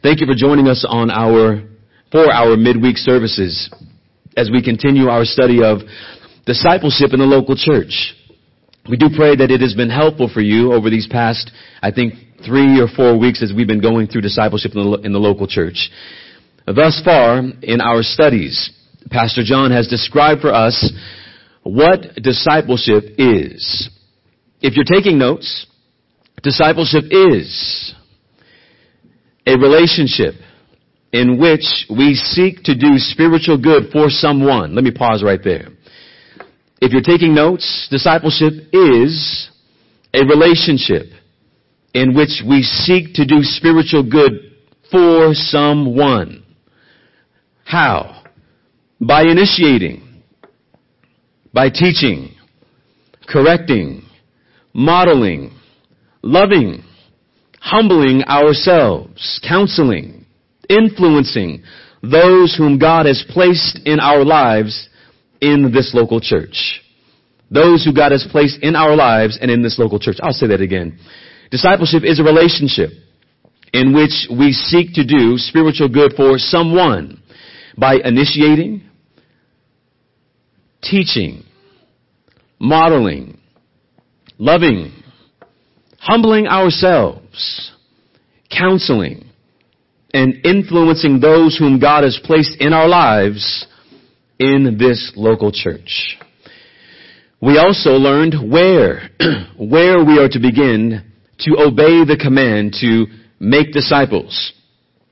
Thank you for joining us on our, for our midweek services as we continue our study of discipleship in the local church. We do pray that it has been helpful for you over these past, I think, three or four weeks as we've been going through discipleship in the, in the local church. Thus far, in our studies, Pastor John has described for us what discipleship is. If you're taking notes, discipleship is a relationship in which we seek to do spiritual good for someone. Let me pause right there. If you're taking notes, discipleship is a relationship in which we seek to do spiritual good for someone. How? By initiating, by teaching, correcting, modeling, loving, humbling ourselves, counseling, influencing those whom God has placed in our lives in this local church. Those who God has placed in our lives and in this local church. I'll say that again. Discipleship is a relationship in which we seek to do spiritual good for someone by initiating, teaching, modeling, loving, humbling ourselves, counseling, and influencing those whom God has placed in our lives in this local church. We also learned where, where we are to begin to obey the command to make disciples.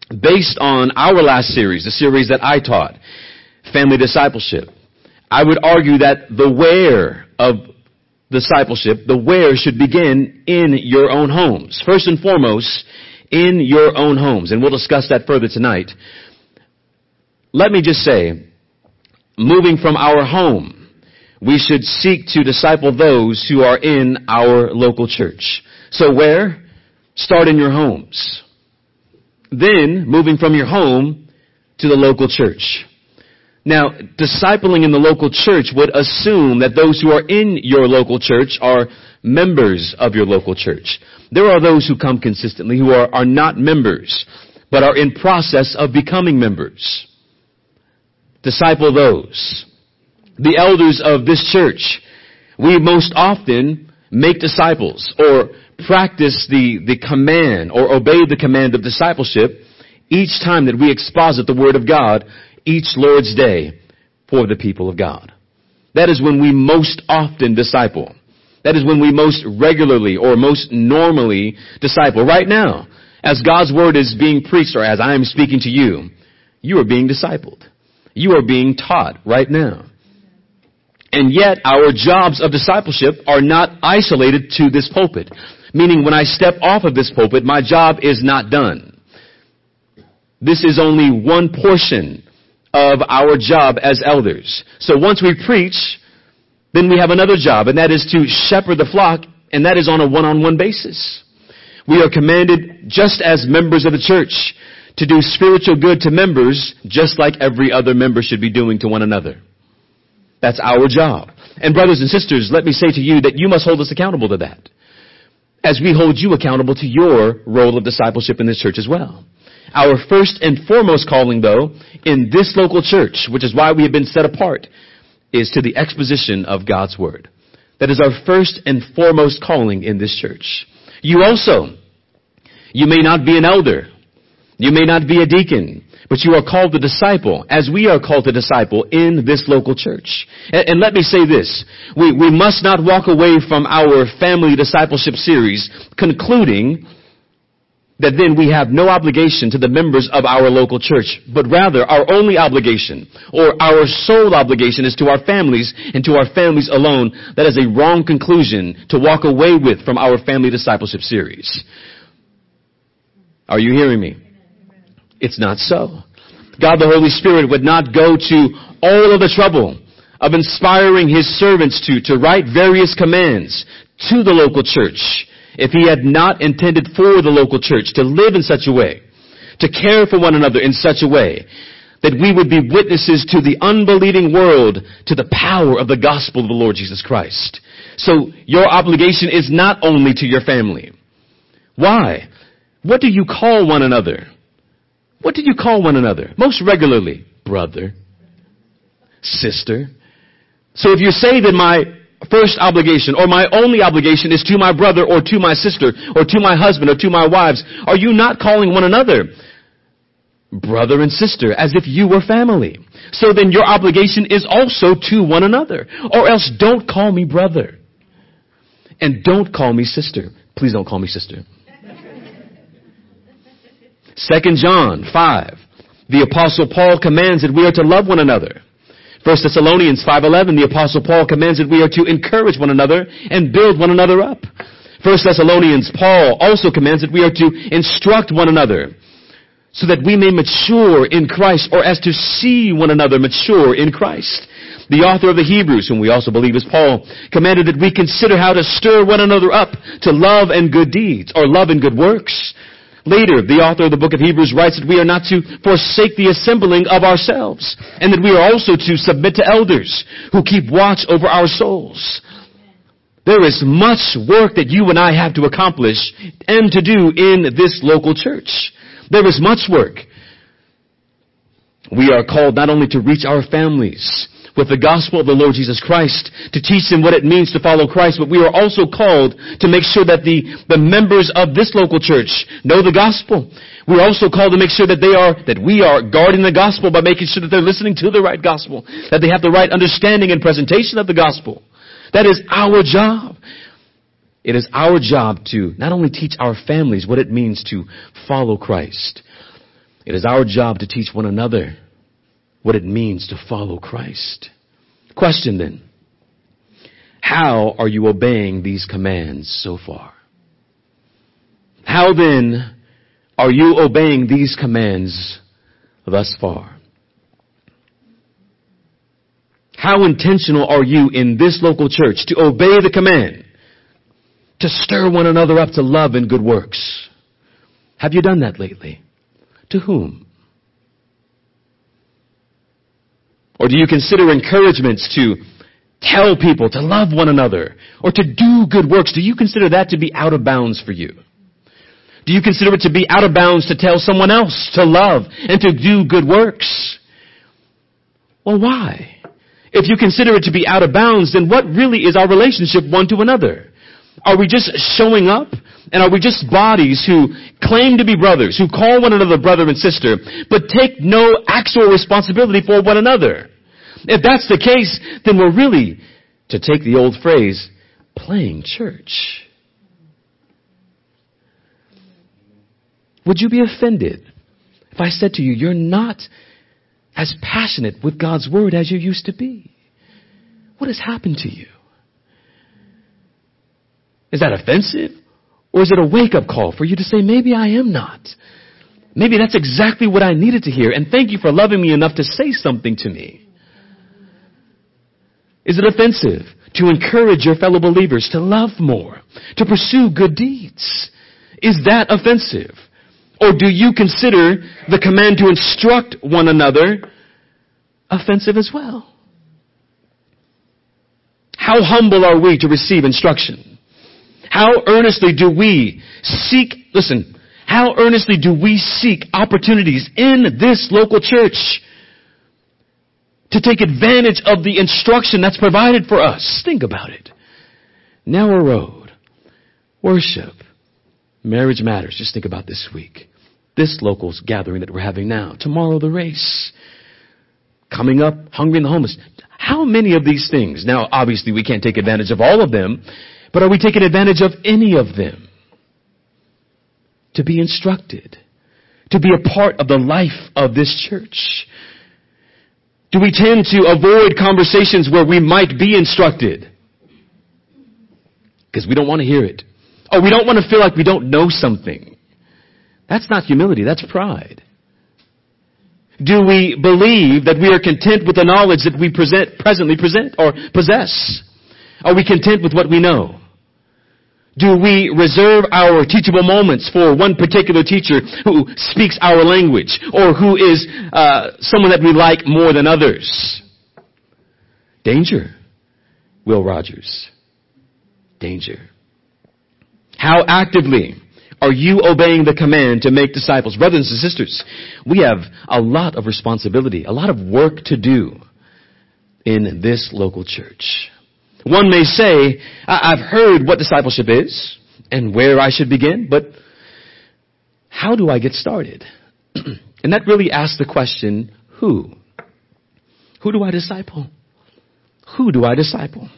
Based on our last series, the series that I taught, Family Discipleship, I would argue that the where of discipleship, the where should begin in your own homes. First and foremost, in your own homes. And we'll discuss that further tonight. Let me just say, moving from our home, we should seek to disciple those who are in our local church. So where? Start in your homes. Then, moving from your home to the local church. Now, discipling in the local church would assume that those who are in your local church are members of your local church. There are those who come consistently who are, are not members, but are in process of becoming members. Disciple those. The elders of this church, we most often make disciples or practice the, the command or obey the command of discipleship each time that we exposit the Word of God each Lord's Day for the people of God. That is when we most often disciple. That is when we most regularly or most normally disciple. Right now, as God's Word is being preached or as I am speaking to you, you are being discipled. You are being taught right now. And yet our jobs of discipleship are not isolated to this pulpit. Meaning when I step off of this pulpit, my job is not done. This is only one portion of our job as elders. So once we preach, then we have another job, and that is to shepherd the flock, and that is on a one-on-one basis. We are commanded, just as members of the church, to do spiritual good to members, just like every other member should be doing to one another. That's our job. And brothers and sisters, let me say to you that you must hold us accountable to that. As we hold you accountable to your role of discipleship in this church as well. Our first and foremost calling, though, in this local church, which is why we have been set apart, is to the exposition of God's Word. That is our first and foremost calling in this church. You also, you may not be an elder. You may not be a deacon, but you are called to disciple, as we are called to disciple in this local church. And, and let me say this. We, we must not walk away from our family discipleship series concluding that then we have no obligation to the members of our local church, but rather our only obligation or our sole obligation is to our families and to our families alone. That is a wrong conclusion to walk away with from our family discipleship series. Are you hearing me? It's not so. God the Holy Spirit would not go to all of the trouble of inspiring His servants to, to write various commands to the local church if he had not intended for the local church to live in such a way, to care for one another in such a way, that we would be witnesses to the unbelieving world to the power of the gospel of the Lord Jesus Christ. So your obligation is not only to your family. Why? What do you call one another? What do you call one another? Most regularly, brother, sister. So if you say that my first obligation or my only obligation is to my brother or to my sister or to my husband or to my wives, are you not calling one another brother and sister as if you were family? So then your obligation is also to one another. Or else don't call me brother. And don't call me sister. Please don't call me sister. Second John 5. The apostle Paul commands that we are to love one another. 1 Thessalonians 5.11, the apostle Paul commands that we are to encourage one another and build one another up. 1 Thessalonians, Paul also commands that we are to instruct one another so that we may mature in Christ or as to see one another mature in Christ. The author of the Hebrews, whom we also believe is Paul, commanded that we consider how to stir one another up to love and good deeds or love and good works. Later, the author of the book of Hebrews writes that we are not to forsake the assembling of ourselves, and that we are also to submit to elders who keep watch over our souls. There is much work that you and I have to accomplish and to do in this local church. There is much work. We are called not only to reach our families, with the gospel of the Lord Jesus Christ, to teach them what it means to follow Christ, but we are also called to make sure that the, the members of this local church know the gospel. We're also called to make sure that they are, that we are guarding the gospel by making sure that they're listening to the right gospel, that they have the right understanding and presentation of the gospel. That is our job. It is our job to not only teach our families what it means to follow Christ, it is our job to teach one another what it means to follow Christ. Question then. How are you obeying these commands so far? How then are you obeying these commands thus far? How intentional are you in this local church to obey the command to stir one another up to love and good works? Have you done that lately? To whom? Or do you consider encouragements to tell people to love one another or to do good works? Do you consider that to be out of bounds for you? Do you consider it to be out of bounds to tell someone else to love and to do good works? Well, why? If you consider it to be out of bounds, then what really is our relationship one to another? Are we just showing up? And are we just bodies who claim to be brothers, who call one another brother and sister, but take no actual responsibility for one another? If that's the case, then we're really, to take the old phrase, playing church. Would you be offended if I said to you, you're not as passionate with God's Word as you used to be? What has happened to you? Is that offensive? Or is it a wake up call for you to say, maybe I am not? Maybe that's exactly what I needed to hear, and thank you for loving me enough to say something to me. Is it offensive to encourage your fellow believers to love more, to pursue good deeds? Is that offensive? Or do you consider the command to instruct one another offensive as well? How humble are we to receive instruction? How earnestly do we seek, listen, how earnestly do we seek opportunities in this local church to take advantage of the instruction that's provided for us? Think about it. Narrow road, worship, marriage matters. Just think about this week. This locals gathering that we're having now. Tomorrow the race. Coming up, hungry and the homeless. How many of these things? Now, obviously we can't take advantage of all of them, but are we taking advantage of any of them? To be instructed. To be a part of the life of this church. Do we tend to avoid conversations where we might be instructed? Because we don't want to hear it. Or we don't want to feel like we don't know something. That's not humility, that's pride. Do we believe that we are content with the knowledge that we present, presently present or possess? Are we content with what we know? Do we reserve our teachable moments for one particular teacher who speaks our language or who is uh, someone that we like more than others? Danger, Will Rogers. Danger. How actively Are you obeying the command to make disciples? Brothers and sisters, we have a lot of responsibility, a lot of work to do in this local church. One may say, I've heard what discipleship is and where I should begin, but how do I get started? and that really asks the question, who? Who do I disciple? Who do I disciple?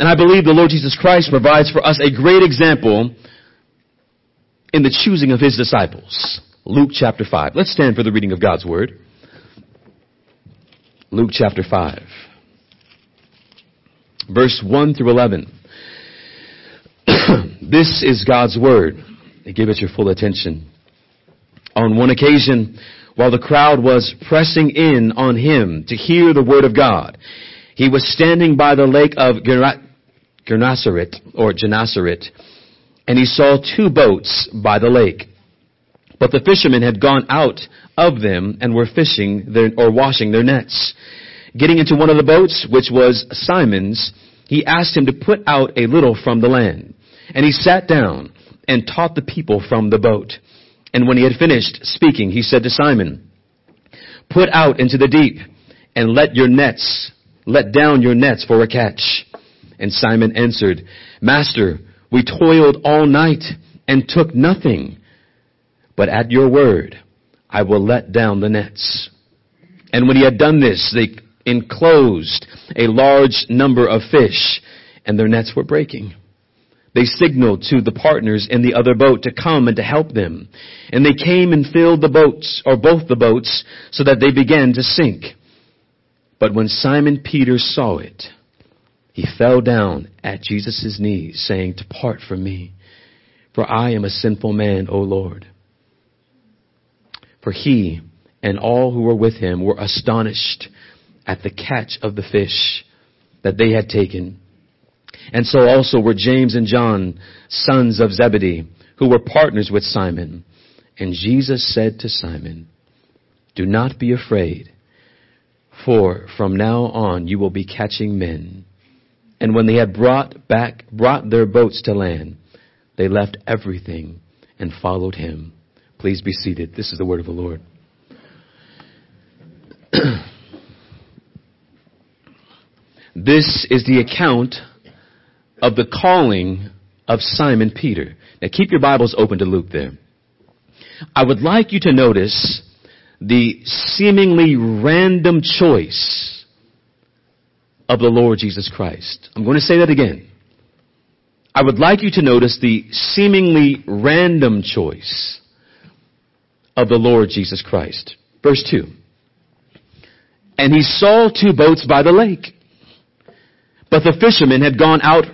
And I believe the Lord Jesus Christ provides for us a great example in the choosing of his disciples. Luke chapter 5. Let's stand for the reading of God's word. Luke chapter 5 verse 1 through 11. this is God's word. Give it your full attention. On one occasion, while the crowd was pressing in on him to hear the word of God, he was standing by the lake of Gennesaret, or Gennesaret, and he saw two boats by the lake. But the fishermen had gone out of them and were fishing their, or washing their nets. Getting into one of the boats, which was Simon's, he asked him to put out a little from the land. And he sat down and taught the people from the boat. And when he had finished speaking, he said to Simon, Put out into the deep and let your nets, let down your nets for a catch. And Simon answered, Master, we toiled all night and took nothing. But at your word, I will let down the nets. And when he had done this, they enclosed a large number of fish, and their nets were breaking. They signaled to the partners in the other boat to come and to help them. And they came and filled the boats, or both the boats, so that they began to sink. But when Simon Peter saw it, he fell down at Jesus' knees, saying, Depart from me, for I am a sinful man, O Lord. For he and all who were with him were astonished at the catch of the fish that they had taken. And so also were James and John, sons of Zebedee, who were partners with Simon. And Jesus said to Simon, Do not be afraid, for from now on you will be catching men. And when they had brought back, brought their boats to land, they left everything and followed him. Please be seated. This is the word of the Lord. This is the account of the calling of Simon Peter. Now keep your Bibles open to Luke there. I would like you to notice the seemingly random choice of the Lord Jesus Christ. I'm going to say that again. I would like you to notice the seemingly random choice of the Lord Jesus Christ. Verse 2. And he saw two boats by the lake but the fishermen had gone out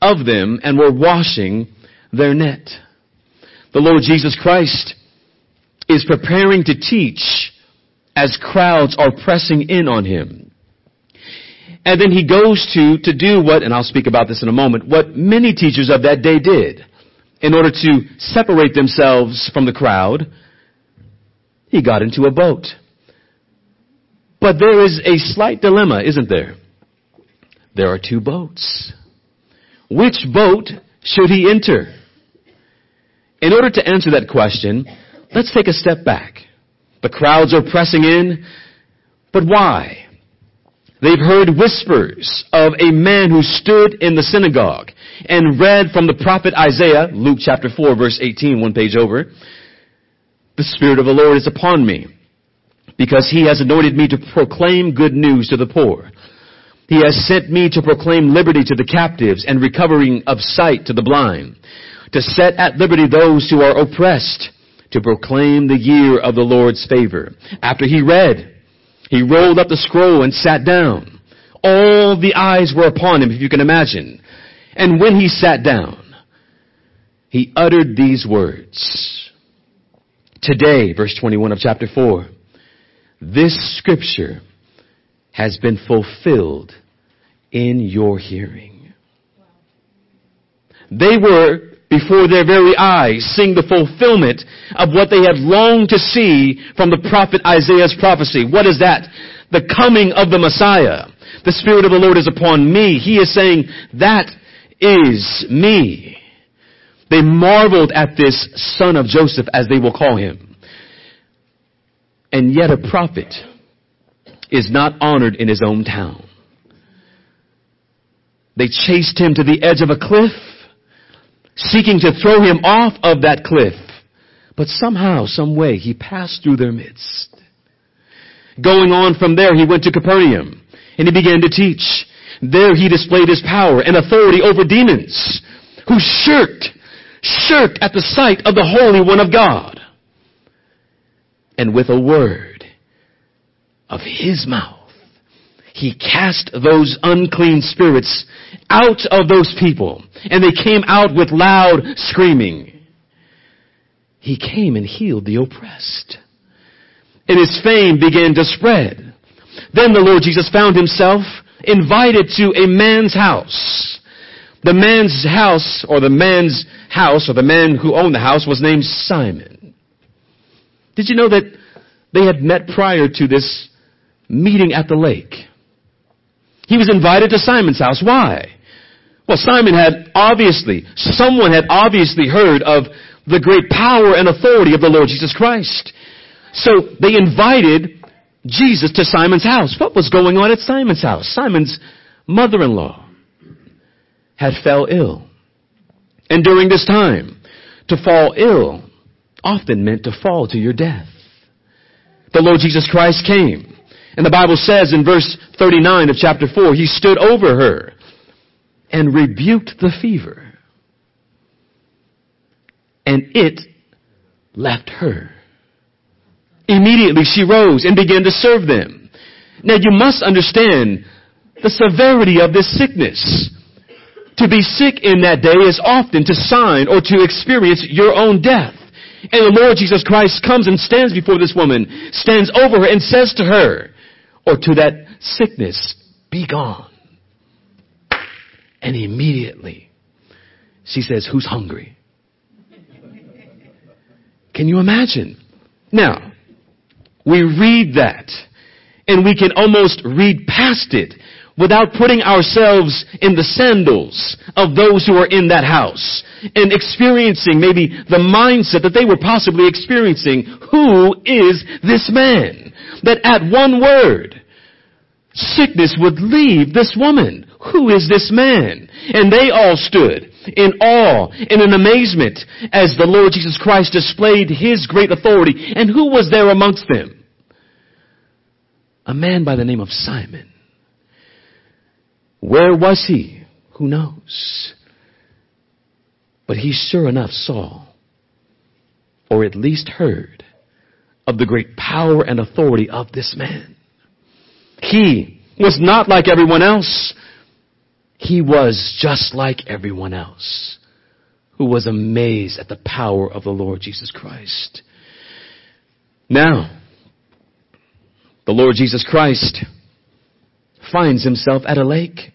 of them and were washing their net. The Lord Jesus Christ is preparing to teach as crowds are pressing in on him. And then he goes to, to do what, and I'll speak about this in a moment, what many teachers of that day did. In order to separate themselves from the crowd, he got into a boat. But there is a slight dilemma, isn't there? There are two boats. Which boat should he enter? In order to answer that question, let's take a step back. The crowds are pressing in, but why? They've heard whispers of a man who stood in the synagogue and read from the prophet Isaiah, Luke chapter 4 verse 18, one page over. The Spirit of the Lord is upon me because he has anointed me to proclaim good news to the poor. He has sent me to proclaim liberty to the captives and recovering of sight to the blind, to set at liberty those who are oppressed, to proclaim the year of the Lord's favor. After he read, he rolled up the scroll and sat down. All the eyes were upon him, if you can imagine. And when he sat down, he uttered these words. Today, verse 21 of chapter 4, this scripture has been fulfilled in your hearing. They were before their very eyes seeing the fulfillment of what they had longed to see from the prophet Isaiah's prophecy. What is that? The coming of the Messiah. The Spirit of the Lord is upon me. He is saying, that is me. They marveled at this son of Joseph, as they will call him. And yet a prophet is not honored in his own town. They chased him to the edge of a cliff, seeking to throw him off of that cliff. But somehow, some way, he passed through their midst. Going on from there, he went to Capernaum and he began to teach. There he displayed his power and authority over demons who shirked, shirked at the sight of the Holy One of God. And with a word of his mouth, he cast those unclean spirits out of those people and they came out with loud screaming. He came and healed the oppressed and his fame began to spread. Then the Lord Jesus found himself invited to a man's house. The man's house, or the man's house, or the man who owned the house was named Simon. Did you know that they had met prior to this meeting at the lake? He was invited to Simon's house. Why? Well, Simon had obviously, someone had obviously heard of the great power and authority of the Lord Jesus Christ. So they invited Jesus to Simon's house. What was going on at Simon's house? Simon's mother-in-law had fell ill. And during this time, to fall ill often meant to fall to your death. The Lord Jesus Christ came. And the Bible says in verse 39 of chapter 4, He stood over her and rebuked the fever. And it left her. Immediately she rose and began to serve them. Now you must understand the severity of this sickness. To be sick in that day is often to sign or to experience your own death. And the Lord Jesus Christ comes and stands before this woman, stands over her and says to her, or to that sickness, be gone. And immediately she says, who's hungry? Can you imagine? Now, we read that and we can almost read past it without putting ourselves in the sandals of those who are in that house and experiencing maybe the mindset that they were possibly experiencing. Who is this man? That at one word, sickness would leave this woman. Who is this man? And they all stood in awe and in amazement as the Lord Jesus Christ displayed His great authority. And who was there amongst them? A man by the name of Simon. Where was he? Who knows? But he sure enough saw, or at least heard, of the great power and authority of this man. He was not like everyone else. He was just like everyone else who was amazed at the power of the Lord Jesus Christ. Now, the Lord Jesus Christ finds himself at a lake.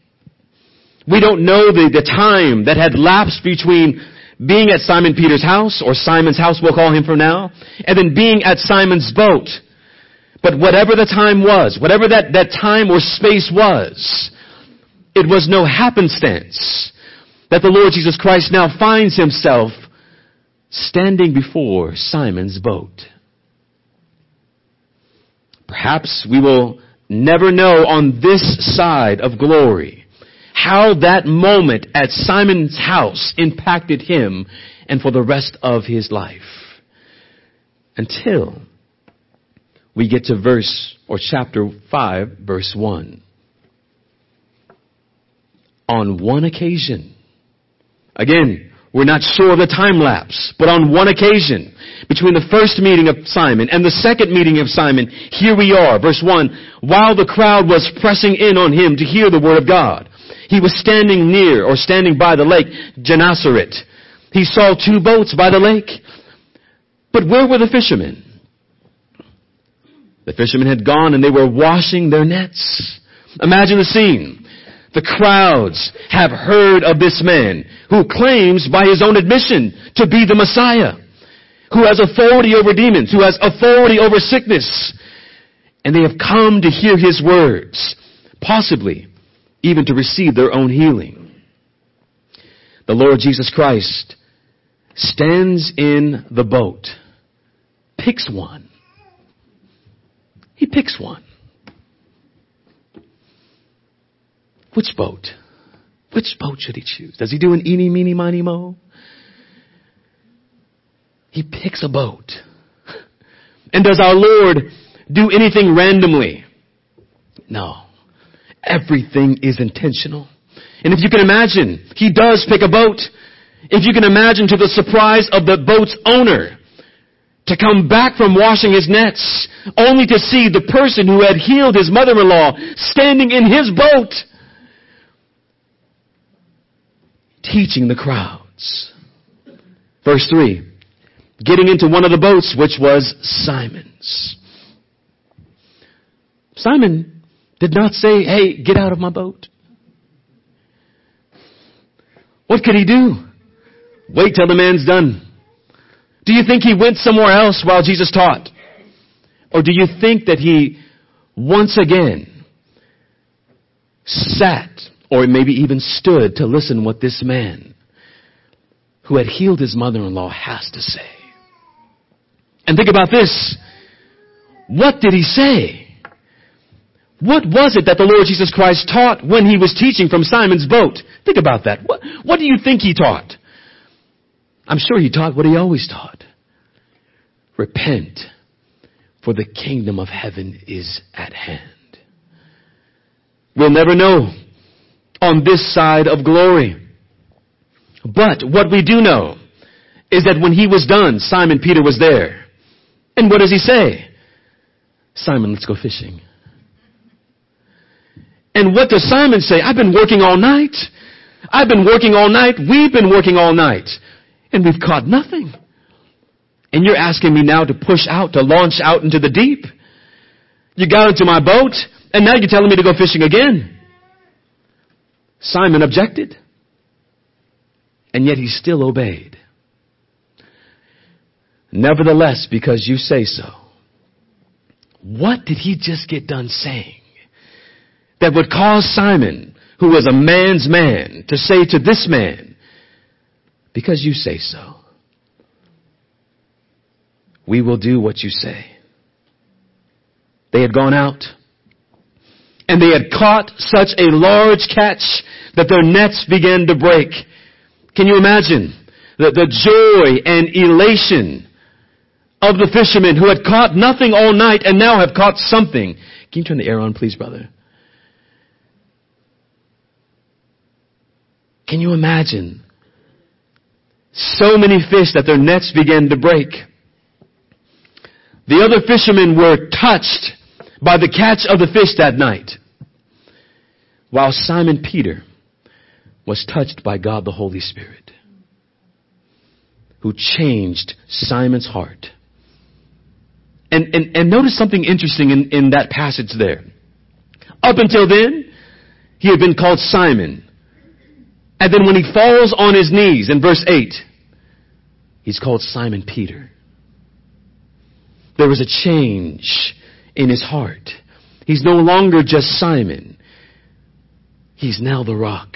We don't know the, the time that had lapsed between being at Simon Peter's house, or Simon's house we'll call him from now, and then being at Simon's boat. But whatever the time was, whatever that, that time or space was, it was no happenstance that the Lord Jesus Christ now finds himself standing before Simon's boat. Perhaps we will never know on this side of glory how that moment at Simon's house impacted him and for the rest of his life. Until we get to verse or chapter 5 verse 1 on one occasion. Again, we're not sure of the time lapse, but on one occasion, between the first meeting of Simon and the second meeting of Simon, here we are, verse 1, while the crowd was pressing in on him to hear the word of God, he was standing near or standing by the lake Gennesaret. He saw two boats by the lake. But where were the fishermen? The fishermen had gone and they were washing their nets. Imagine the scene. The crowds have heard of this man who claims by his own admission to be the Messiah, who has authority over demons, who has authority over sickness. And they have come to hear his words, possibly even to receive their own healing. The Lord Jesus Christ stands in the boat, picks one. He picks one. Which boat? Which boat should he choose? Does he do an eeny, meeny, miny, mo? He picks a boat. And does our Lord do anything randomly? No. Everything is intentional. And if you can imagine, he does pick a boat. If you can imagine to the surprise of the boat's owner, to come back from washing his nets, only to see the person who had healed his mother-in-law standing in his boat, teaching the crowds. Verse 3 getting into one of the boats, which was Simon's. Simon did not say, hey, get out of my boat. What could he do? Wait till the man's done. Do you think he went somewhere else while Jesus taught? Or do you think that he once again sat or maybe even stood to listen what this man who had healed his mother-in-law has to say? And think about this. What did he say? What was it that the Lord Jesus Christ taught when he was teaching from Simon's boat? Think about that. What, what do you think he taught? I'm sure he taught what he always taught. Repent, for the kingdom of heaven is at hand. We'll never know on this side of glory. But what we do know is that when he was done, Simon Peter was there. And what does he say? Simon, let's go fishing. And what does Simon say? I've been working all night. I've been working all night. We've been working all night. And we've caught nothing. And you're asking me now to push out, to launch out into the deep. You got into my boat, and now you're telling me to go fishing again. Simon objected. And yet he still obeyed. Nevertheless, because you say so. What did he just get done saying? That would cause Simon, who was a man's man, to say to this man, because you say so, we will do what you say. They had gone out and they had caught such a large catch that their nets began to break. Can you imagine the, the joy and elation of the fishermen who had caught nothing all night and now have caught something. Can you turn the air on, please, brother? Can you imagine? So many fish that their nets began to break. The other fishermen were touched by the catch of the fish that night, while Simon Peter was touched by God the Holy Spirit, who changed Simon's heart and, and, and notice something interesting in, in that passage there. Up until then, he had been called Simon. And then when he falls on his knees in verse 8, he's called Simon Peter. There was a change in his heart. He's no longer just Simon. He's now the rock.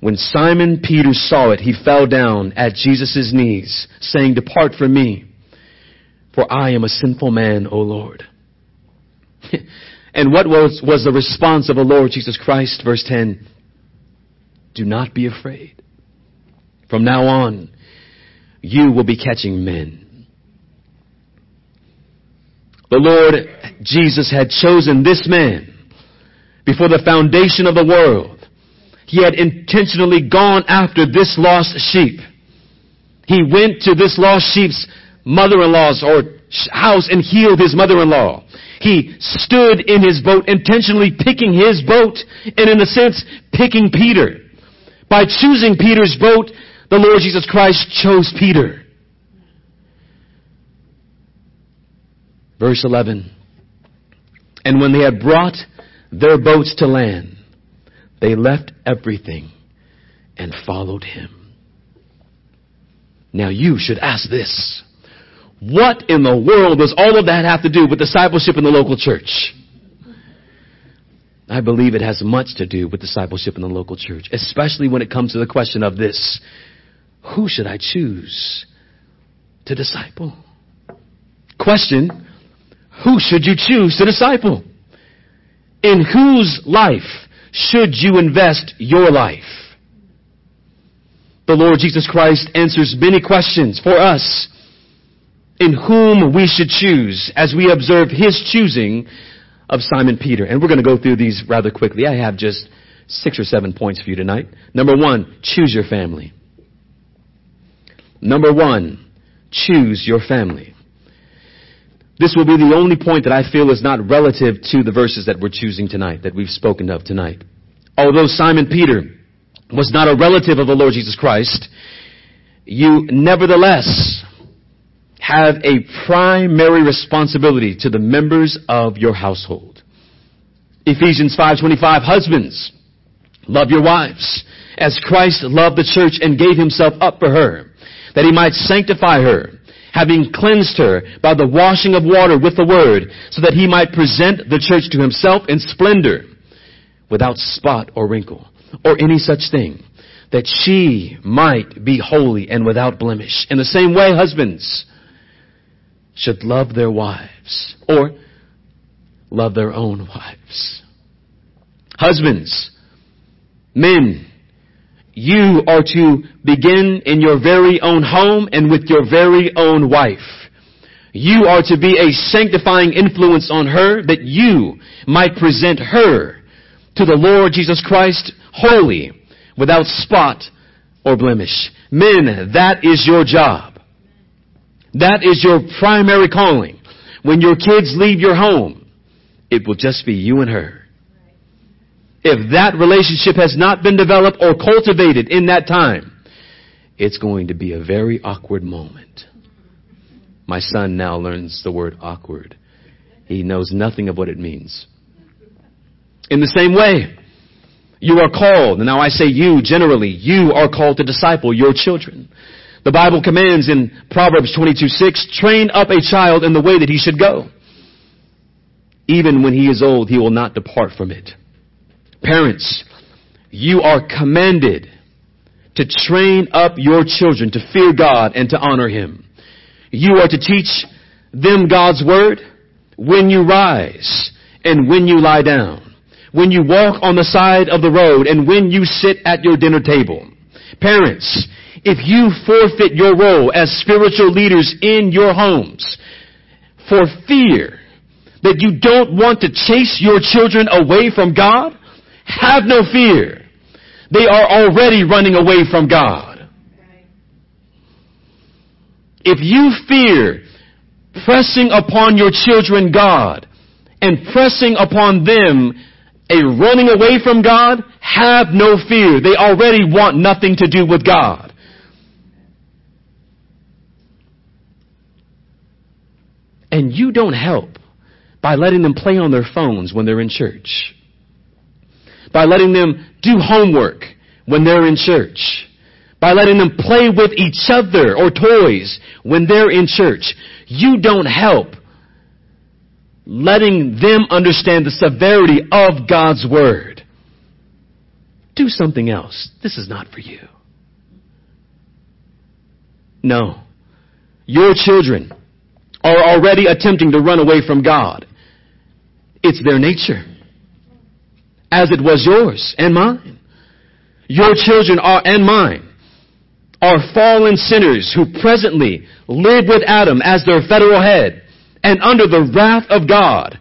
When Simon Peter saw it, he fell down at Jesus' knees, saying, Depart from me for I am a sinful man, O Lord. and what was, was the response of the Lord Jesus Christ? Verse 10. Do not be afraid. From now on, you will be catching men. The Lord Jesus had chosen this man before the foundation of the world. He had intentionally gone after this lost sheep. He went to this lost sheep's mother-in-law's or house and healed his mother-in-law. He stood in his boat, intentionally picking his boat, and in a sense, picking Peter. By choosing Peter's boat, the Lord Jesus Christ chose Peter. Verse 11. And when they had brought their boats to land, they left everything and followed him. Now you should ask this. What in the world does all of that have to do with discipleship in the local church? I believe it has much to do with discipleship in the local church, especially when it comes to the question of this. who should I choose to disciple? Question, who should you choose to disciple? In whose life should you invest your life? The Lord Jesus Christ answers many questions for us in whom we should choose as we observe his choosing of Simon Peter. And we're going to go through these rather quickly. I have just six or seven points for you tonight. Number one, choose your family. Number one, choose your family. This will be the only point that I feel is not relative to the verses that we're choosing tonight, that we've spoken of tonight. Although Simon Peter was not a relative of the Lord Jesus Christ, you nevertheless have a primary responsibility to the members of your household. Ephesians 5:25 Husbands love your wives as Christ loved the church and gave himself up for her that he might sanctify her having cleansed her by the washing of water with the word so that he might present the church to himself in splendor without spot or wrinkle or any such thing that she might be holy and without blemish. In the same way, husbands, should love their wives or love their own wives. Husbands, men, you are to begin in your very own home and with your very own wife. You are to be a sanctifying influence on her that you might present her to the Lord Jesus Christ holy, without spot or blemish. Men, that is your job. That is your primary calling. When your kids leave your home, it will just be you and her. If that relationship has not been developed or cultivated in that time, it's going to be a very awkward moment. My son now learns the word awkward. He knows nothing of what it means. In the same way, you are called, and now I say you generally, you are called to disciple your children. The Bible commands in Proverbs 22, 6, train up a child in the way that he should go. Even when he is old, he will not depart from it. Parents, you are commanded to train up your children to fear God and to honor Him. You are to teach them God's Word when you rise and when you lie down, when you walk on the side of the road and when you sit at your dinner table. Parents, if you forfeit your role as spiritual leaders in your homes for fear that you don't want to chase your children away from God, have no fear. They are already running away from God. If you fear pressing upon your children God and pressing upon them a running away from God, have no fear. They already want nothing to do with God. And you don't help by letting them play on their phones when they're in church. By letting them do homework when they're in church. By letting them play with each other or toys when they're in church. You don't help letting them understand the severity of God's Word. Do something else. This is not for you. No. Your children are already attempting to run away from God. It's their nature. As it was yours and mine. Your children are, and mine, are fallen sinners who presently live with Adam as their federal head and under the wrath of God.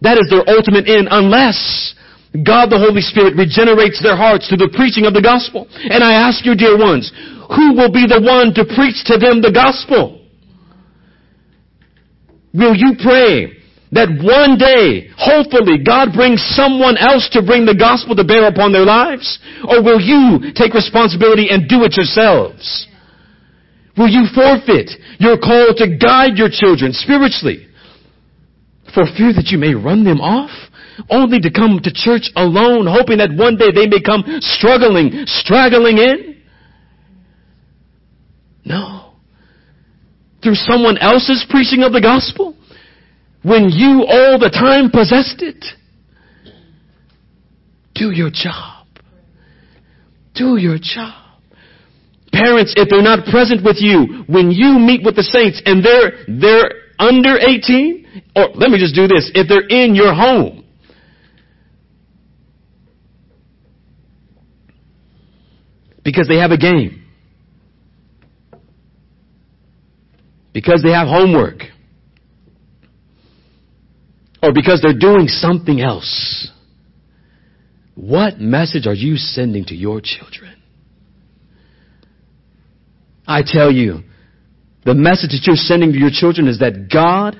That is their ultimate end unless God the Holy Spirit regenerates their hearts through the preaching of the gospel. And I ask you, dear ones, who will be the one to preach to them the gospel? Will you pray that one day, hopefully, God brings someone else to bring the gospel to bear upon their lives? Or will you take responsibility and do it yourselves? Will you forfeit your call to guide your children spiritually for fear that you may run them off? Only to come to church alone, hoping that one day they may come struggling, straggling in? No through someone else's preaching of the gospel when you all the time possessed it? Do your job. Do your job. Parents, if they're not present with you when you meet with the saints and they're, they're under 18, or let me just do this, if they're in your home, because they have a game, because they have homework, or because they're doing something else. What message are you sending to your children? I tell you, the message that you're sending to your children is that God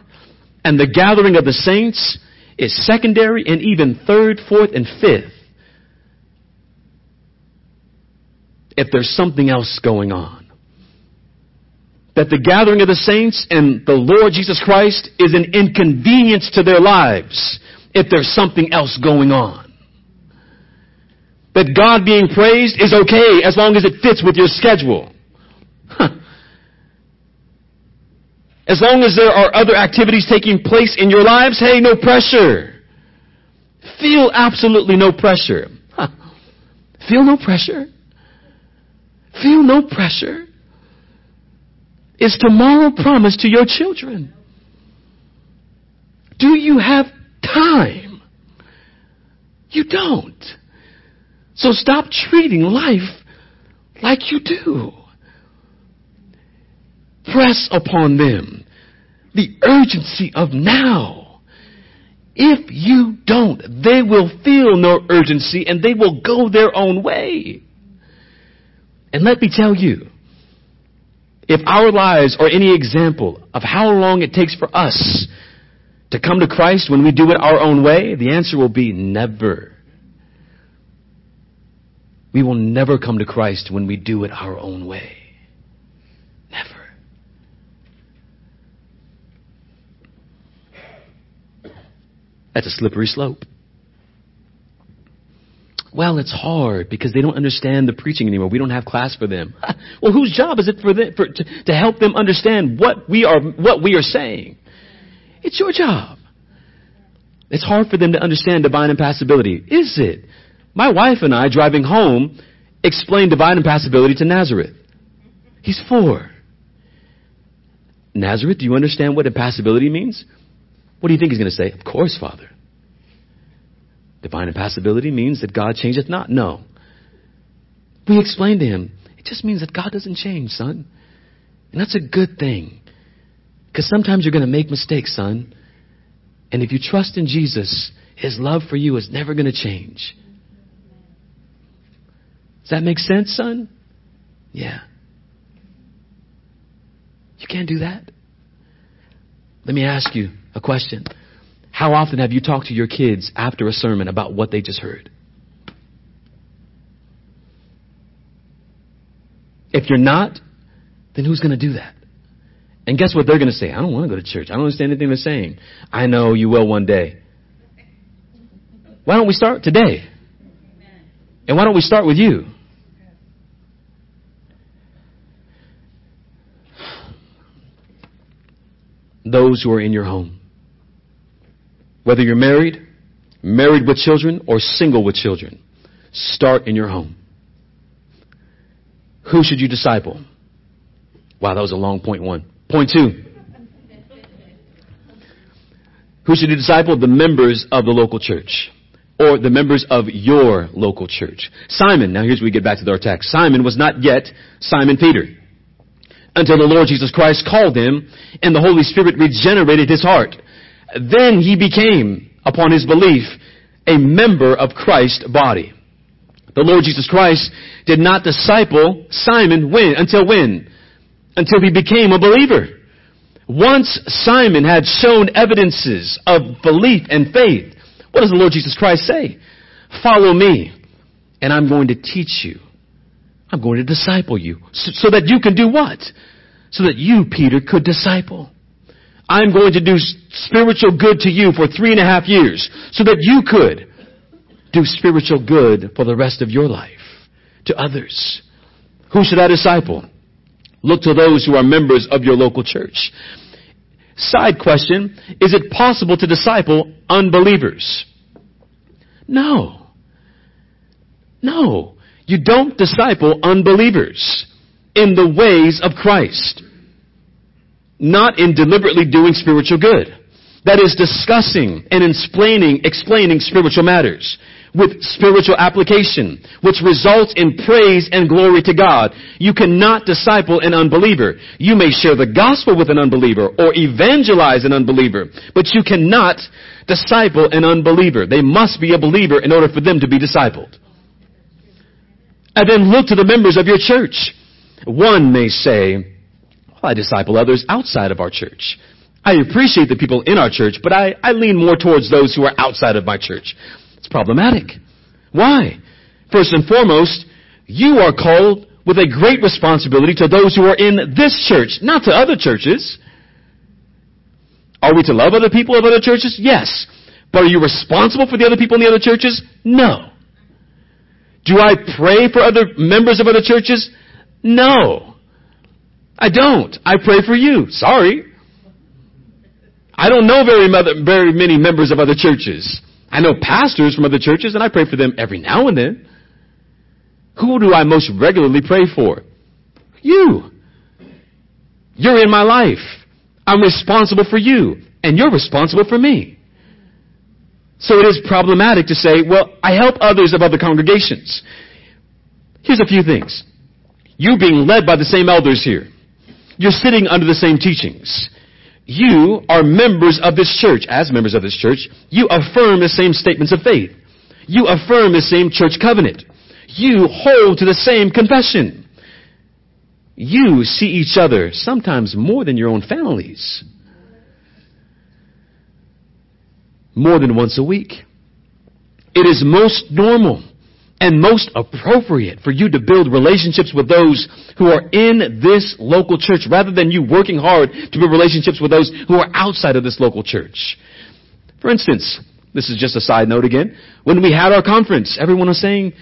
and the gathering of the saints is secondary and even third, fourth, and fifth. If there's something else going on. That the gathering of the saints and the Lord Jesus Christ is an inconvenience to their lives if there's something else going on. That God being praised is okay as long as it fits with your schedule. As long as there are other activities taking place in your lives, hey, no pressure. Feel absolutely no pressure. Huh. Feel no pressure. Feel no pressure. Is tomorrow promised to your children? Do you have time? You don't. So stop treating life like you do. Press upon them the urgency of now. If you don't, they will feel no urgency and they will go their own way. And let me tell you, if our lives are any example of how long it takes for us to come to Christ when we do it our own way, the answer will be never. We will never come to Christ when we do it our own way. Never. That's a slippery slope. Well, it's hard because they don't understand the preaching anymore. We don't have class for them. well, whose job is it for, them, for to, to help them understand what we are what we are saying? It's your job. It's hard for them to understand divine impassibility. Is it? My wife and I, driving home, explained divine impassibility to Nazareth. He's four. Nazareth, do you understand what impassibility means? What do you think he's going to say? Of course, Father. Divine impassibility means that God changeth not. No. We explained to him, it just means that God doesn't change, son. And that's a good thing. Because sometimes you're going to make mistakes, son. And if you trust in Jesus, his love for you is never going to change. Does that make sense, son? Yeah. You can't do that. Let me ask you a question. How often have you talked to your kids after a sermon about what they just heard? If you're not, then who's going to do that? And guess what they're going to say? I don't want to go to church. I don't understand anything they're saying. I know you will one day. Why don't we start today? And why don't we start with you? Those who are in your home. Whether you're married, married with children, or single with children, start in your home. Who should you disciple? Wow, that was a long point one. Point two. Who should you disciple? The members of the local church. Or the members of your local church. Simon, now here's where we get back to our text. Simon was not yet Simon Peter until the Lord Jesus Christ called him and the Holy Spirit regenerated his heart. Then he became, upon his belief, a member of Christ's body. The Lord Jesus Christ did not disciple Simon when, until when? Until he became a believer. Once Simon had shown evidences of belief and faith, what does the Lord Jesus Christ say? Follow me, and I'm going to teach you. I'm going to disciple you. So, so that you can do what? So that you, Peter, could disciple. I'm going to do spiritual good to you for three and a half years so that you could do spiritual good for the rest of your life to others. Who should I disciple? Look to those who are members of your local church. Side question, is it possible to disciple unbelievers? No. No. You don't disciple unbelievers. in the ways of Christ. Not in deliberately doing spiritual good. That is discussing and explaining, explaining spiritual matters with spiritual application, which results in praise and glory to God. You cannot disciple an unbeliever. You may share the gospel with an unbeliever or evangelize an unbeliever, but you cannot disciple an unbeliever. They must be a believer in order for them to be discipled. And then look to the members of your church. One may say, I disciple others outside of our church. I appreciate the people in our church, but I, I lean more towards those who are outside of my church. It's problematic. Why? First and foremost, you are called with a great responsibility to those who are in this church, not to other churches. Are we to love other people of other churches? Yes. But are you responsible for the other people in the other churches? No. Do I pray for other members of other churches? No. I don't. I pray for you. Sorry. I don't know very, very many members of other churches. I know pastors from other churches and I pray for them every now and then. Who do I most regularly pray for? You. You're in my life. I'm responsible for you and you're responsible for me. So it is problematic to say, well, I help others of other congregations. Here's a few things. You're being led by the same elders here. You're sitting under the same teachings you are members of this church. As members of this church, you affirm the same statements of faith. You affirm the same church covenant. You hold to the same confession. You see each other sometimes more than your own families. More than once a week. It is most normal and most appropriate for you to build relationships with those who are in this local church rather than you working hard to build relationships with those who are outside of this local church. For instance, this is just a side note again. When we had our conference, everyone was saying,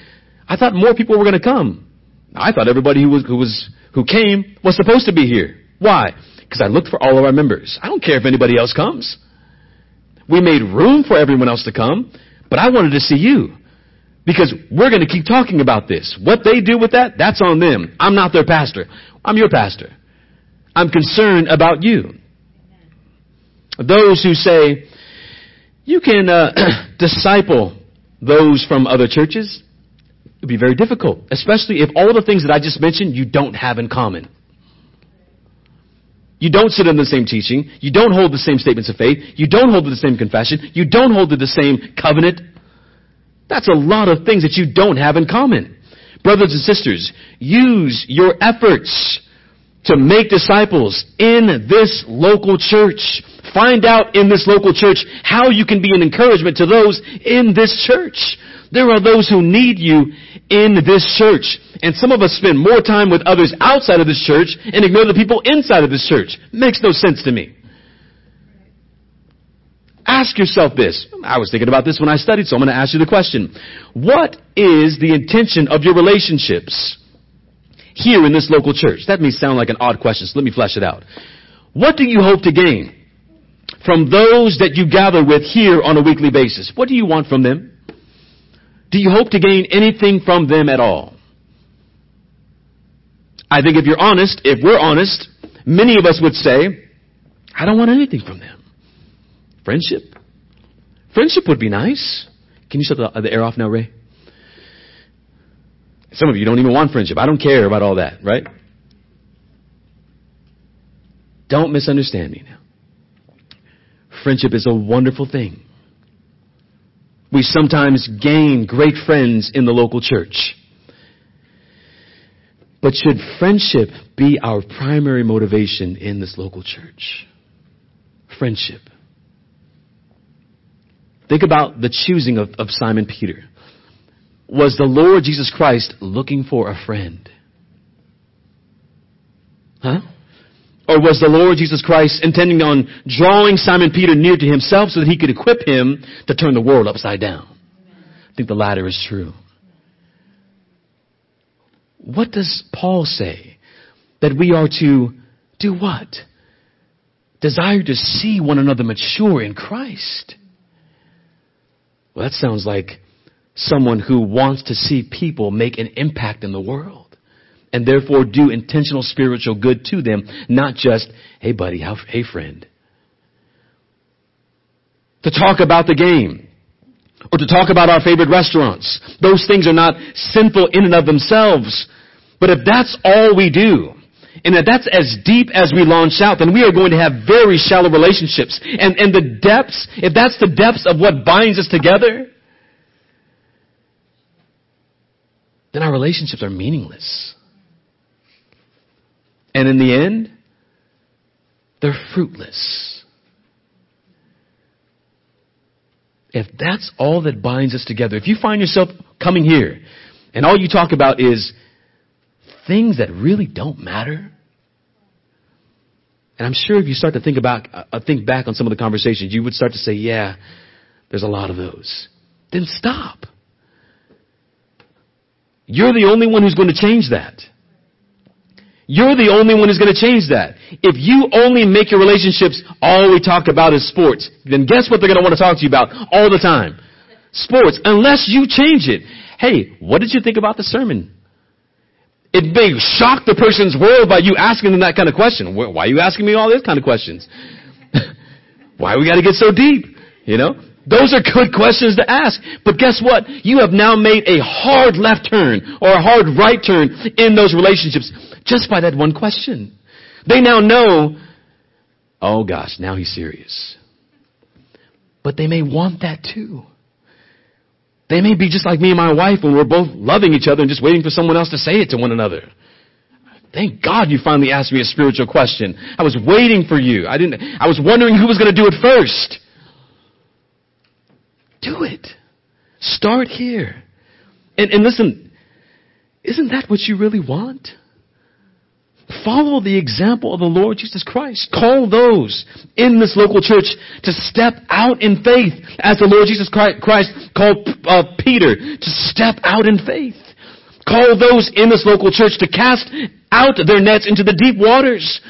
I thought more people were going to come. I thought everybody who was, who was, who came was supposed to be here. Why? Because I looked for all of our members. I don't care if anybody else comes. We made room for everyone else to come, but I wanted to see you. Because we're going to keep talking about this. What they do with that, that's on them. I'm not their pastor. I'm your pastor. I'm concerned about you. Those who say, you can uh, disciple those from other churches, it would be very difficult, especially if all the things that I just mentioned you don't have in common. You don't sit in the same teaching. You don't hold the same statements of faith. You don't hold to the same confession. You don't hold to the same covenant. That's a lot of things that you don't have in common. Brothers and sisters, use your efforts to make disciples in this local church. Find out in this local church how you can be an encouragement to those in this church. There are those who need you in this church. And some of us spend more time with others outside of this church and ignore the people inside of this church. Makes no sense to me. Ask yourself this. I was thinking about this when I studied, so I'm going to ask you the question. What is the intention of your relationships here in this local church? That may sound like an odd question, so let me flesh it out. What do you hope to gain from those that you gather with here on a weekly basis? What do you want from them? Do you hope to gain anything from them at all? I think if you're honest, if we're honest, many of us would say, I don't want anything from them. Friendship. Friendship would be nice. Can you shut the, the air off now, Ray? Some of you don't even want friendship. I don't care about all that, right? Don't misunderstand me now. Friendship is a wonderful thing. We sometimes gain great friends in the local church. But should friendship be our primary motivation in this local church? Friendship. Think about the choosing of, of Simon Peter. Was the Lord Jesus Christ looking for a friend? Huh? Or was the Lord Jesus Christ intending on drawing Simon Peter near to himself so that he could equip him to turn the world upside down? I think the latter is true. What does Paul say? That we are to do what? Desire to see one another mature in Christ. Well, that sounds like someone who wants to see people make an impact in the world. and therefore do intentional spiritual good to them, not just, hey buddy, how, hey friend. To talk about the game, or to talk about our favorite restaurants. Those things are not sinful in and of themselves. But if that's all we do, and that that's as deep as we launch out, then we are going to have very shallow relationships. And, and the depths, if that's the depths of what binds us together, then our relationships are meaningless. And in the end, they're fruitless. If that's all that binds us together, if you find yourself coming here and all you talk about is things that really don't matter, and I'm sure if you start to think about, uh, think back on some of the conversations, you would start to say, yeah, there's a lot of those. Then stop. You're the only one who's going to change that. You're the only one who's going to change that. If you only make your relationships all we talk about is sports, then guess what they're going to want to talk to you about all the time? Sports. Unless you change it. Hey, what did you think about the sermon? It may shock the person's world by you asking them that kind of question. Why are you asking me all these kind of questions? Why we got to get so deep? You know? Those are good questions to ask. But guess what? You have now made a hard left turn or a hard right turn in those relationships just by that one question. They now know, oh gosh, now he's serious. But they may want that too. They may be just like me and my wife when we're both loving each other and just waiting for someone else to say it to one another. Thank God you finally asked me a spiritual question. I was waiting for you. I didn't, I was wondering who was going to do it first. Do it. Start here. And, and listen, isn't that what you really want? Follow the example of the Lord Jesus Christ. Call those in this local church to step out in faith as the Lord Jesus Christ called uh, Peter to step out in faith. Call those in this local church to cast out their nets into the deep waters.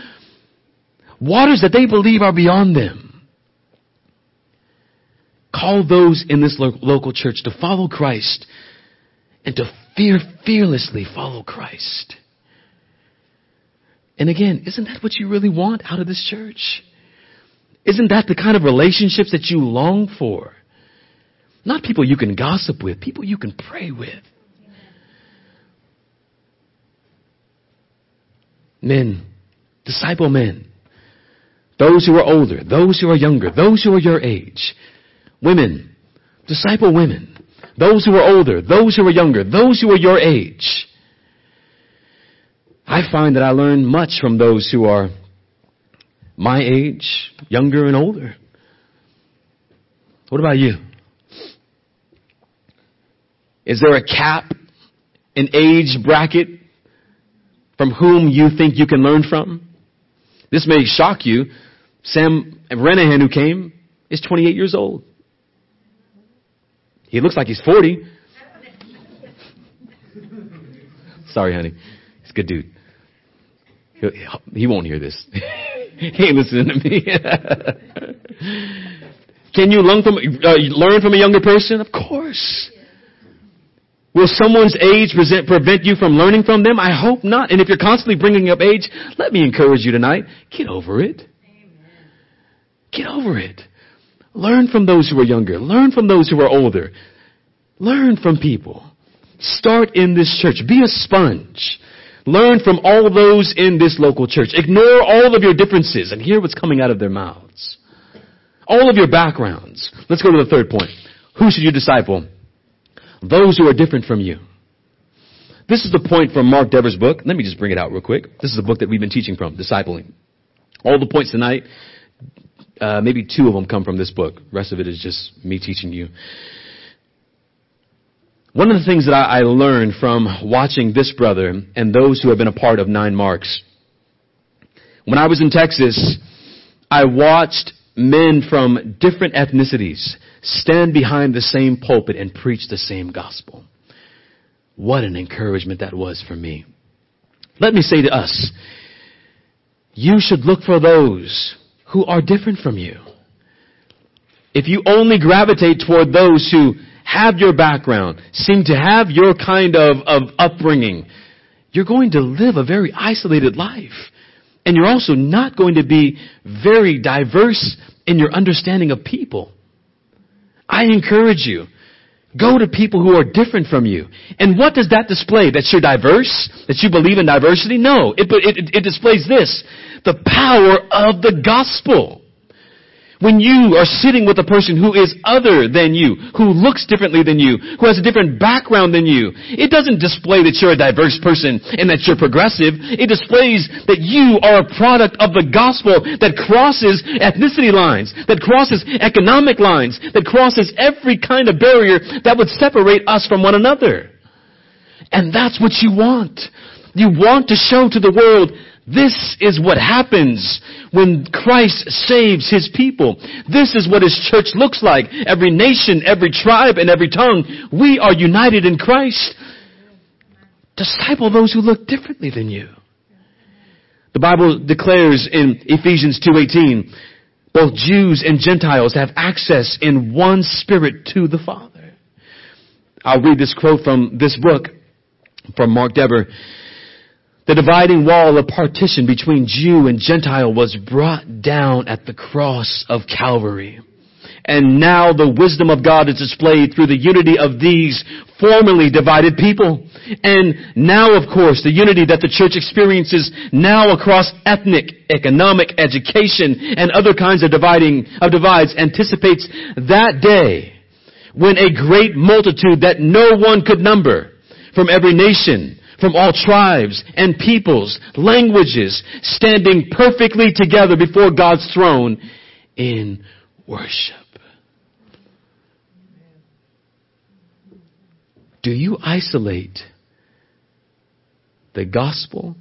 Waters that they believe are beyond them. Call those in this lo- local church to follow Christ and to fear fearlessly follow Christ. And again, isn't that what you really want out of this church? Isn't that the kind of relationships that you long for? Not people you can gossip with, people you can pray with. Men, disciple men, those who are older, those who are younger, those who are your age, women, disciple women, those who are older, those who are younger, those who are your age. I find that I learn much from those who are my age, younger and older. What about you? Is there a cap, an age bracket from whom you think you can learn from? This may shock you. Sam Renihan, who came, is 28 years old. He looks like he's 40. Sorry, honey. A good dude. He won't hear this. he ain't listening to me. Can you learn from, uh, learn from a younger person? Of course. Will someone's age present, prevent you from learning from them? I hope not. And if you're constantly bringing up age, let me encourage you tonight. Get over it. Get over it. Learn from those who are younger. Learn from those who are older. Learn from people. Start in this church. Be a sponge. Learn from all those in this local church. Ignore all of your differences and hear what's coming out of their mouths. All of your backgrounds. Let's go to the third point. Who should you disciple? Those who are different from you. This is the point from Mark Dever's book. Let me just bring it out real quick. This is the book that we've been teaching from, Discipling. All the points tonight, uh, maybe two of them come from this book. The rest of it is just me teaching you. One of the things that I, I learned from watching this brother and those who have been a part of Nine Marks, when I was in Texas, I watched men from different ethnicities stand behind the same pulpit and preach the same gospel. What an encouragement that was for me. Let me say to us, you should look for those who are different from you. If you only gravitate toward those who have your background, seem to have your kind of, of upbringing, you're going to live a very isolated life. And you're also not going to be very diverse in your understanding of people. I encourage you, go to people who are different from you. And what does that display? That you're diverse? That you believe in diversity? No. It, it, it displays this. The power of the gospel. When you are sitting with a person who is other than you, who looks differently than you, who has a different background than you, it doesn't display that you're a diverse person and that you're progressive. It displays that you are a product of the gospel that crosses ethnicity lines, that crosses economic lines, that crosses every kind of barrier that would separate us from one another. And that's what you want. You want to show to the world this is what happens when Christ saves His people. This is what His church looks like. Every nation, every tribe, and every tongue, we are united in Christ. Disciple those who look differently than you. The Bible declares in Ephesians 2.18, both Jews and Gentiles have access in one spirit to the Father. I'll read this quote from this book from Mark Dever. The dividing wall of partition between Jew and Gentile was brought down at the cross of Calvary. And now the wisdom of God is displayed through the unity of these formerly divided people. And now, of course, the unity that the church experiences now across ethnic, economic, education, and other kinds of dividing, of divides anticipates that day when a great multitude that no one could number from every nation, from all tribes and peoples, languages, standing perfectly together before God's throne in worship. Do you isolate the gospel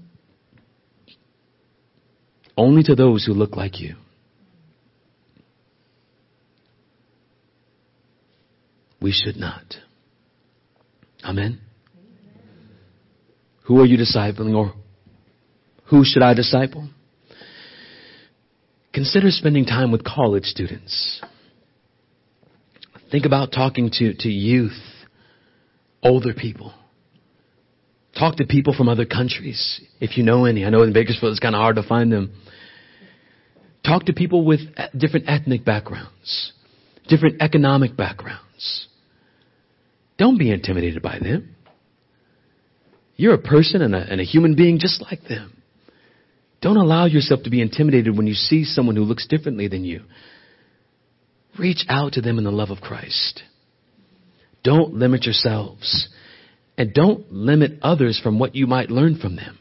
only to those who look like you? We should not. Amen. Who are you discipling or who should I disciple? Consider spending time with college students. Think about talking to, to youth, older people. Talk to people from other countries, if you know any. I know in Bakersfield it's kind of hard to find them. Talk to people with different ethnic backgrounds, different economic backgrounds. Don't be intimidated by them. You're a person and a, and a human being just like them. Don't allow yourself to be intimidated when you see someone who looks differently than you. Reach out to them in the love of Christ. Don't limit yourselves. And don't limit others from what you might learn from them.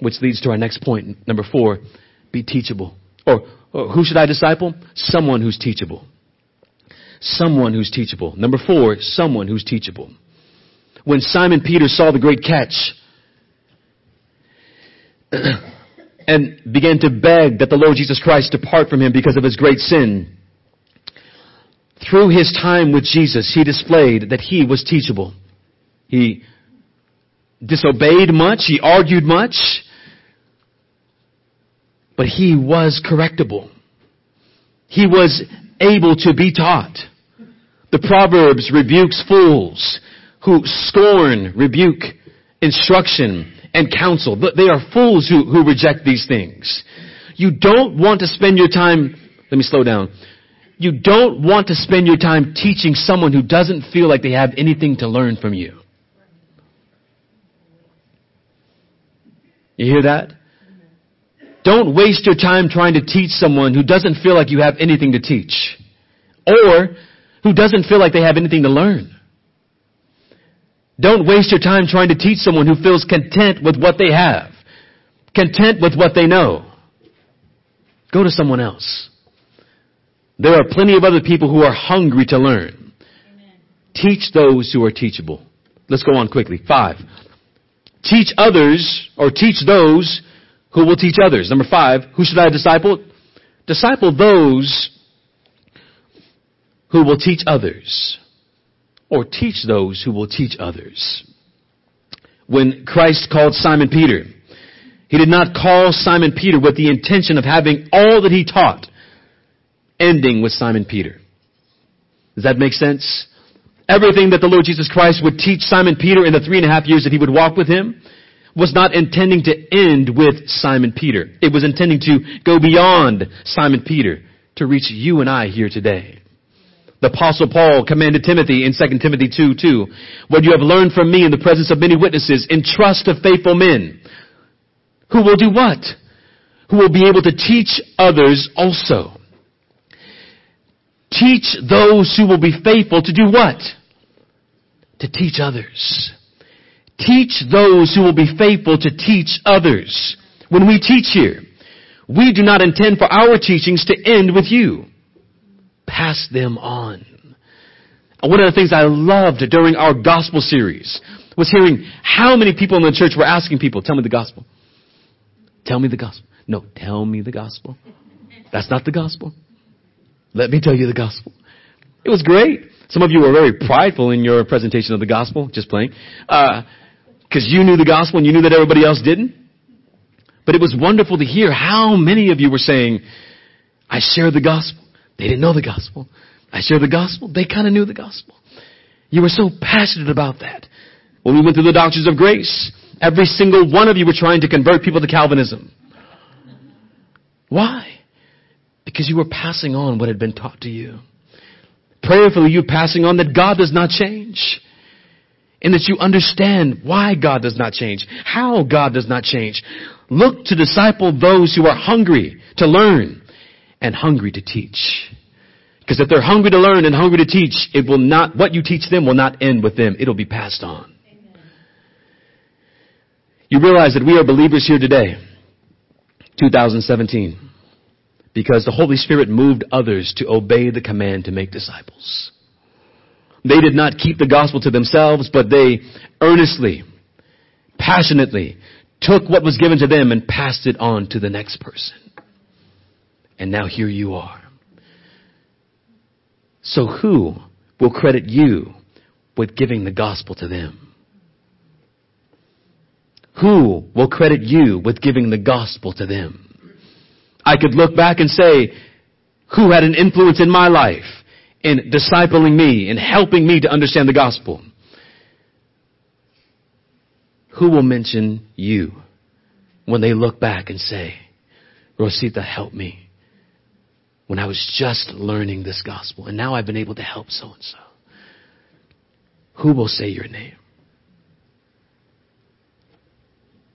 Which leads to our next point, number four, be teachable. Or, or who should I disciple? Someone who's teachable. Someone who's teachable. Number four, someone who's teachable when Simon Peter saw the great catch and began to beg that the Lord Jesus Christ depart from him because of his great sin. Through his time with Jesus, he displayed that he was teachable. He disobeyed much, he argued much, but he was correctable. He was able to be taught. The Proverbs rebukes fools who scorn, rebuke, instruction, and counsel. They are fools who, who reject these things. You don't want to spend your time, let me slow down. You don't want to spend your time teaching someone who doesn't feel like they have anything to learn from you. You hear that? Don't waste your time trying to teach someone who doesn't feel like you have anything to teach. Or who doesn't feel like they have anything to learn. Don't waste your time trying to teach someone who feels content with what they have, content with what they know. Go to someone else. There are plenty of other people who are hungry to learn. Amen. Teach those who are teachable. Let's go on quickly. Five. Teach others or teach those who will teach others. Number five. Who should I disciple? Disciple those who will teach others or teach those who will teach others. When Christ called Simon Peter, he did not call Simon Peter with the intention of having all that he taught ending with Simon Peter. Does that make sense? Everything that the Lord Jesus Christ would teach Simon Peter in the three and a half years that he would walk with him was not intending to end with Simon Peter. It was intending to go beyond Simon Peter to reach you and I here today. The apostle Paul commanded Timothy in 2 Timothy 2, 2, what you have learned from me in the presence of many witnesses, entrust to faithful men, who will do what? Who will be able to teach others also. Teach those who will be faithful to do what? To teach others. Teach those who will be faithful to teach others. When we teach here, we do not intend for our teachings to end with you. Pass them on. One of the things I loved during our gospel series was hearing how many people in the church were asking people, tell me the gospel. Tell me the gospel. No, tell me the gospel. That's not the gospel. Let me tell you the gospel. It was great. Some of you were very prideful in your presentation of the gospel, just playing. Uh, cause you knew the gospel and you knew that everybody else didn't. But it was wonderful to hear how many of you were saying, I share the gospel. They didn't know the gospel. I share the gospel. They kind of knew the gospel. You were so passionate about that. When we went through the doctrines of grace, every single one of you were trying to convert people to Calvinism. Why? Because you were passing on what had been taught to you. Prayerfully, you passing on that God does not change. And that you understand why God does not change, how God does not change. Look to disciple those who are hungry to learn and hungry to teach. Because if they're hungry to learn and hungry to teach, it will not, what you teach them will not end with them. It'll be passed on. You realize that we are believers here today, 2017, because the Holy Spirit moved others to obey the command to make disciples. They did not keep the gospel to themselves, but they earnestly, passionately took what was given to them and passed it on to the next person. And now here you are. So who will credit you with giving the gospel to them? Who will credit you with giving the gospel to them? I could look back and say, who had an influence in my life in discipling me and helping me to understand the gospel? Who will mention you when they look back and say, Rosita helped me when I was just learning this gospel and now I've been able to help so and so? Who will say your name?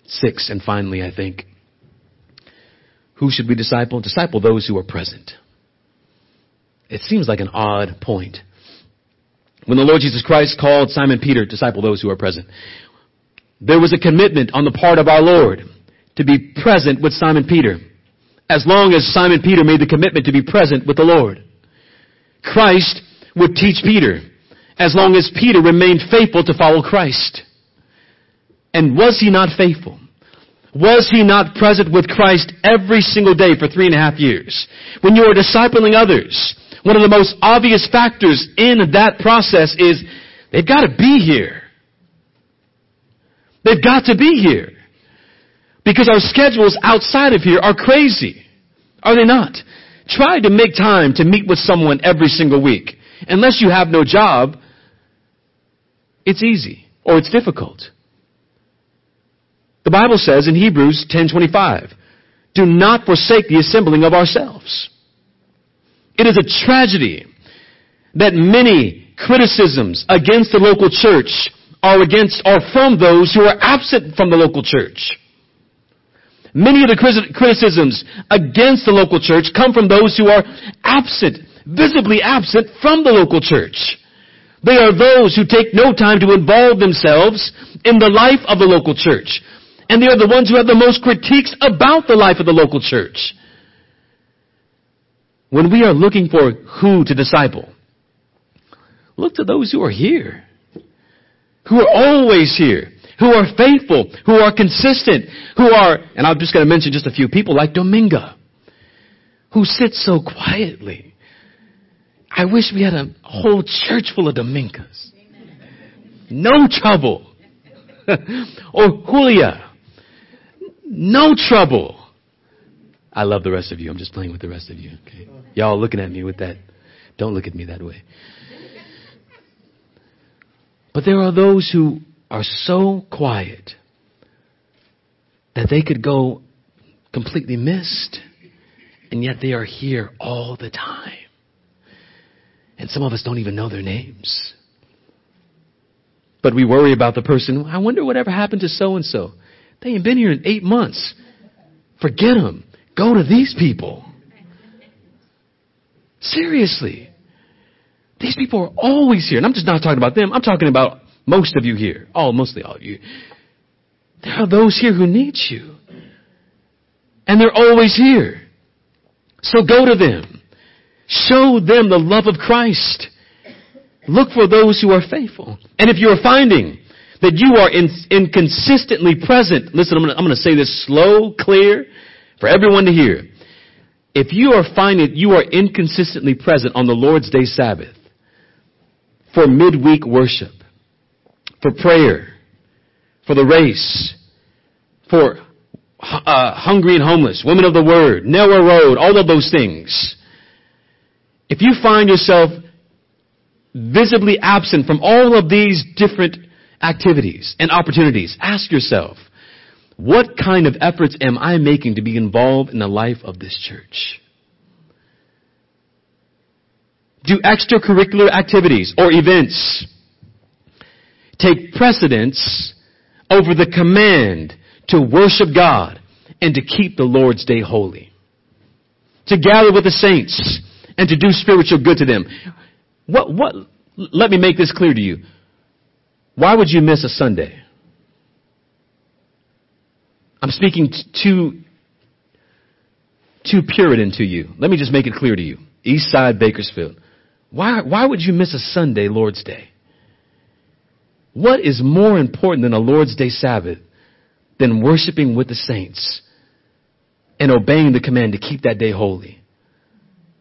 Six, and finally, I think, who should we disciple? Disciple those who are present. It seems like an odd point. When the Lord Jesus Christ called Simon Peter, disciple those who are present, there was a commitment on the part of our Lord to be present with Simon Peter. As long as Simon Peter made the commitment to be present with the Lord. Christ would teach Peter as long as Peter remained faithful to follow Christ. And was he not faithful? Was he not present with Christ every single day for three and a half years? When you are discipling others, one of the most obvious factors in that process is they've got to be here. They've got to be here. Because our schedules outside of here are crazy. Are they not? Try to make time to meet with someone every single week. Unless you have no job, it's easy or it's difficult. The Bible says in Hebrews 10:25, "Do not forsake the assembling of ourselves." It is a tragedy that many criticisms against the local church are against or from those who are absent from the local church. Many of the criticisms against the local church come from those who are absent, visibly absent from the local church. They are those who take no time to involve themselves in the life of the local church. And they are the ones who have the most critiques about the life of the local church. When we are looking for who to disciple, look to those who are here. Who are always here. Who are faithful. Who are consistent. Who are, and I'm just going to mention just a few people like Dominga. Who sits so quietly. I wish we had a whole church full of Domingas. No trouble. or Julia no trouble. I love the rest of you. I'm just playing with the rest of you. Okay. Y'all looking at me with that. Don't look at me that way. But there are those who are so quiet that they could go completely missed, and yet they are here all the time. And some of us don't even know their names. But we worry about the person. I wonder whatever happened to so and so. They ain't been here in eight months. Forget them. Go to these people. Seriously. These people are always here. And I'm just not talking about them. I'm talking about most of you here. All, mostly all of you. There are those here who need you. And they're always here. So go to them. Show them the love of Christ. Look for those who are faithful. And if you are finding that you are in, inconsistently present, listen, I'm going to say this slow, clear, for everyone to hear. If you are finding you are inconsistently present on the Lord's Day Sabbath, for midweek worship, for prayer, for the race, for uh, hungry and homeless, women of the word, narrow road, all of those things. If you find yourself visibly absent from all of these different activities and opportunities, ask yourself, what kind of efforts am I making to be involved in the life of this church? Do extracurricular activities or events take precedence over the command to worship God and to keep the Lord's day holy? To gather with the saints and to do spiritual good to them. What, what, let me make this clear to you. Why would you miss a Sunday? I'm speaking too, too Puritan to you. Let me just make it clear to you. East Side Bakersfield. Why, why would you miss a Sunday, Lord's Day? What is more important than a Lord's Day Sabbath than worshiping with the saints and obeying the command to keep that day holy?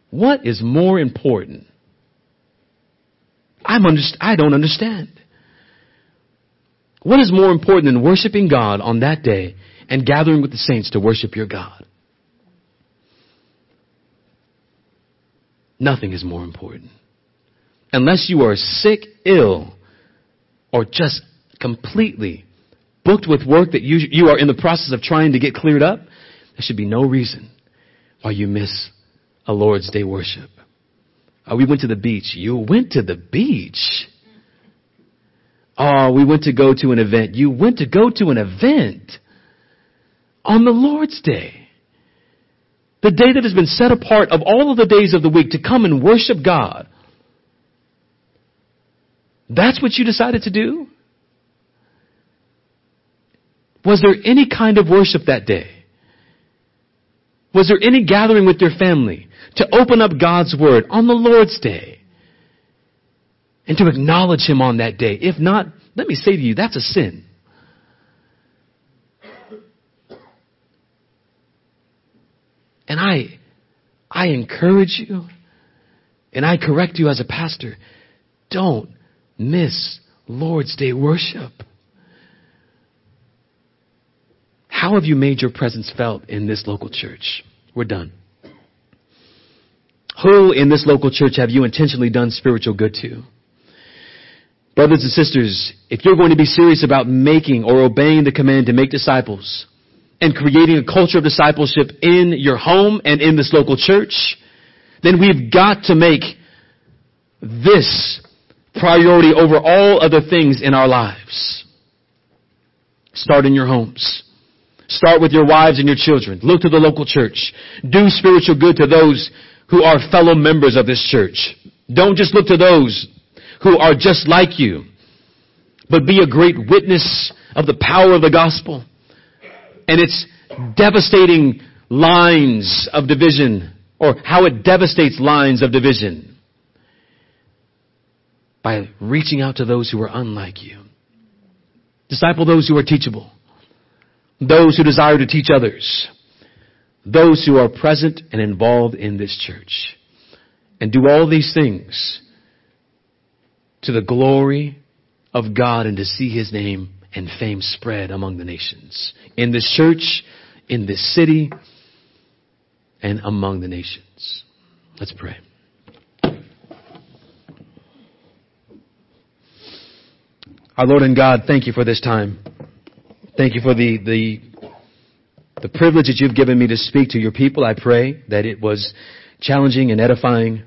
What is more important? I'm underst- I don't understand. What is more important than worshiping God on that day and gathering with the saints to worship your God? Nothing is more important. Unless you are sick, ill, or just completely booked with work that you, you are in the process of trying to get cleared up, there should be no reason why you miss a Lord's Day worship. Oh, we went to the beach. You went to the beach. Oh, we went to go to an event. You went to go to an event on the Lord's Day. The day that has been set apart of all of the days of the week to come and worship God. That's what you decided to do? Was there any kind of worship that day? Was there any gathering with your family to open up God's Word on the Lord's Day? And to acknowledge Him on that day. If not, let me say to you, that's a sin. And I, I encourage you and I correct you as a pastor. Don't miss Lord's Day worship. How have you made your presence felt in this local church? We're done. Who in this local church have you intentionally done spiritual good to? Brothers and sisters, if you're going to be serious about making or obeying the command to make disciples and creating a culture of discipleship in your home and in this local church, then we've got to make this priority over all other things in our lives. Start in your homes. Start with your wives and your children. Look to the local church. Do spiritual good to those who are fellow members of this church. Don't just look to those who are just like you, but be a great witness of the power of the gospel and its devastating lines of division or how it devastates lines of division by reaching out to those who are unlike you. Disciple those who are teachable those who desire to teach others, those who are present and involved in this church. And do all these things to the glory of God and to see His name and fame spread among the nations. In this church, in this city, and among the nations. Let's pray. Our Lord and God, thank you for this time. Thank you for the, the, the privilege that you've given me to speak to your people. I pray that it was challenging and edifying,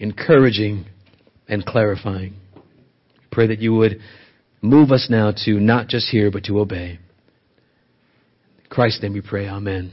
encouraging and clarifying. Pray that you would move us now to not just hear, but to obey. In Christ's name we pray. Amen.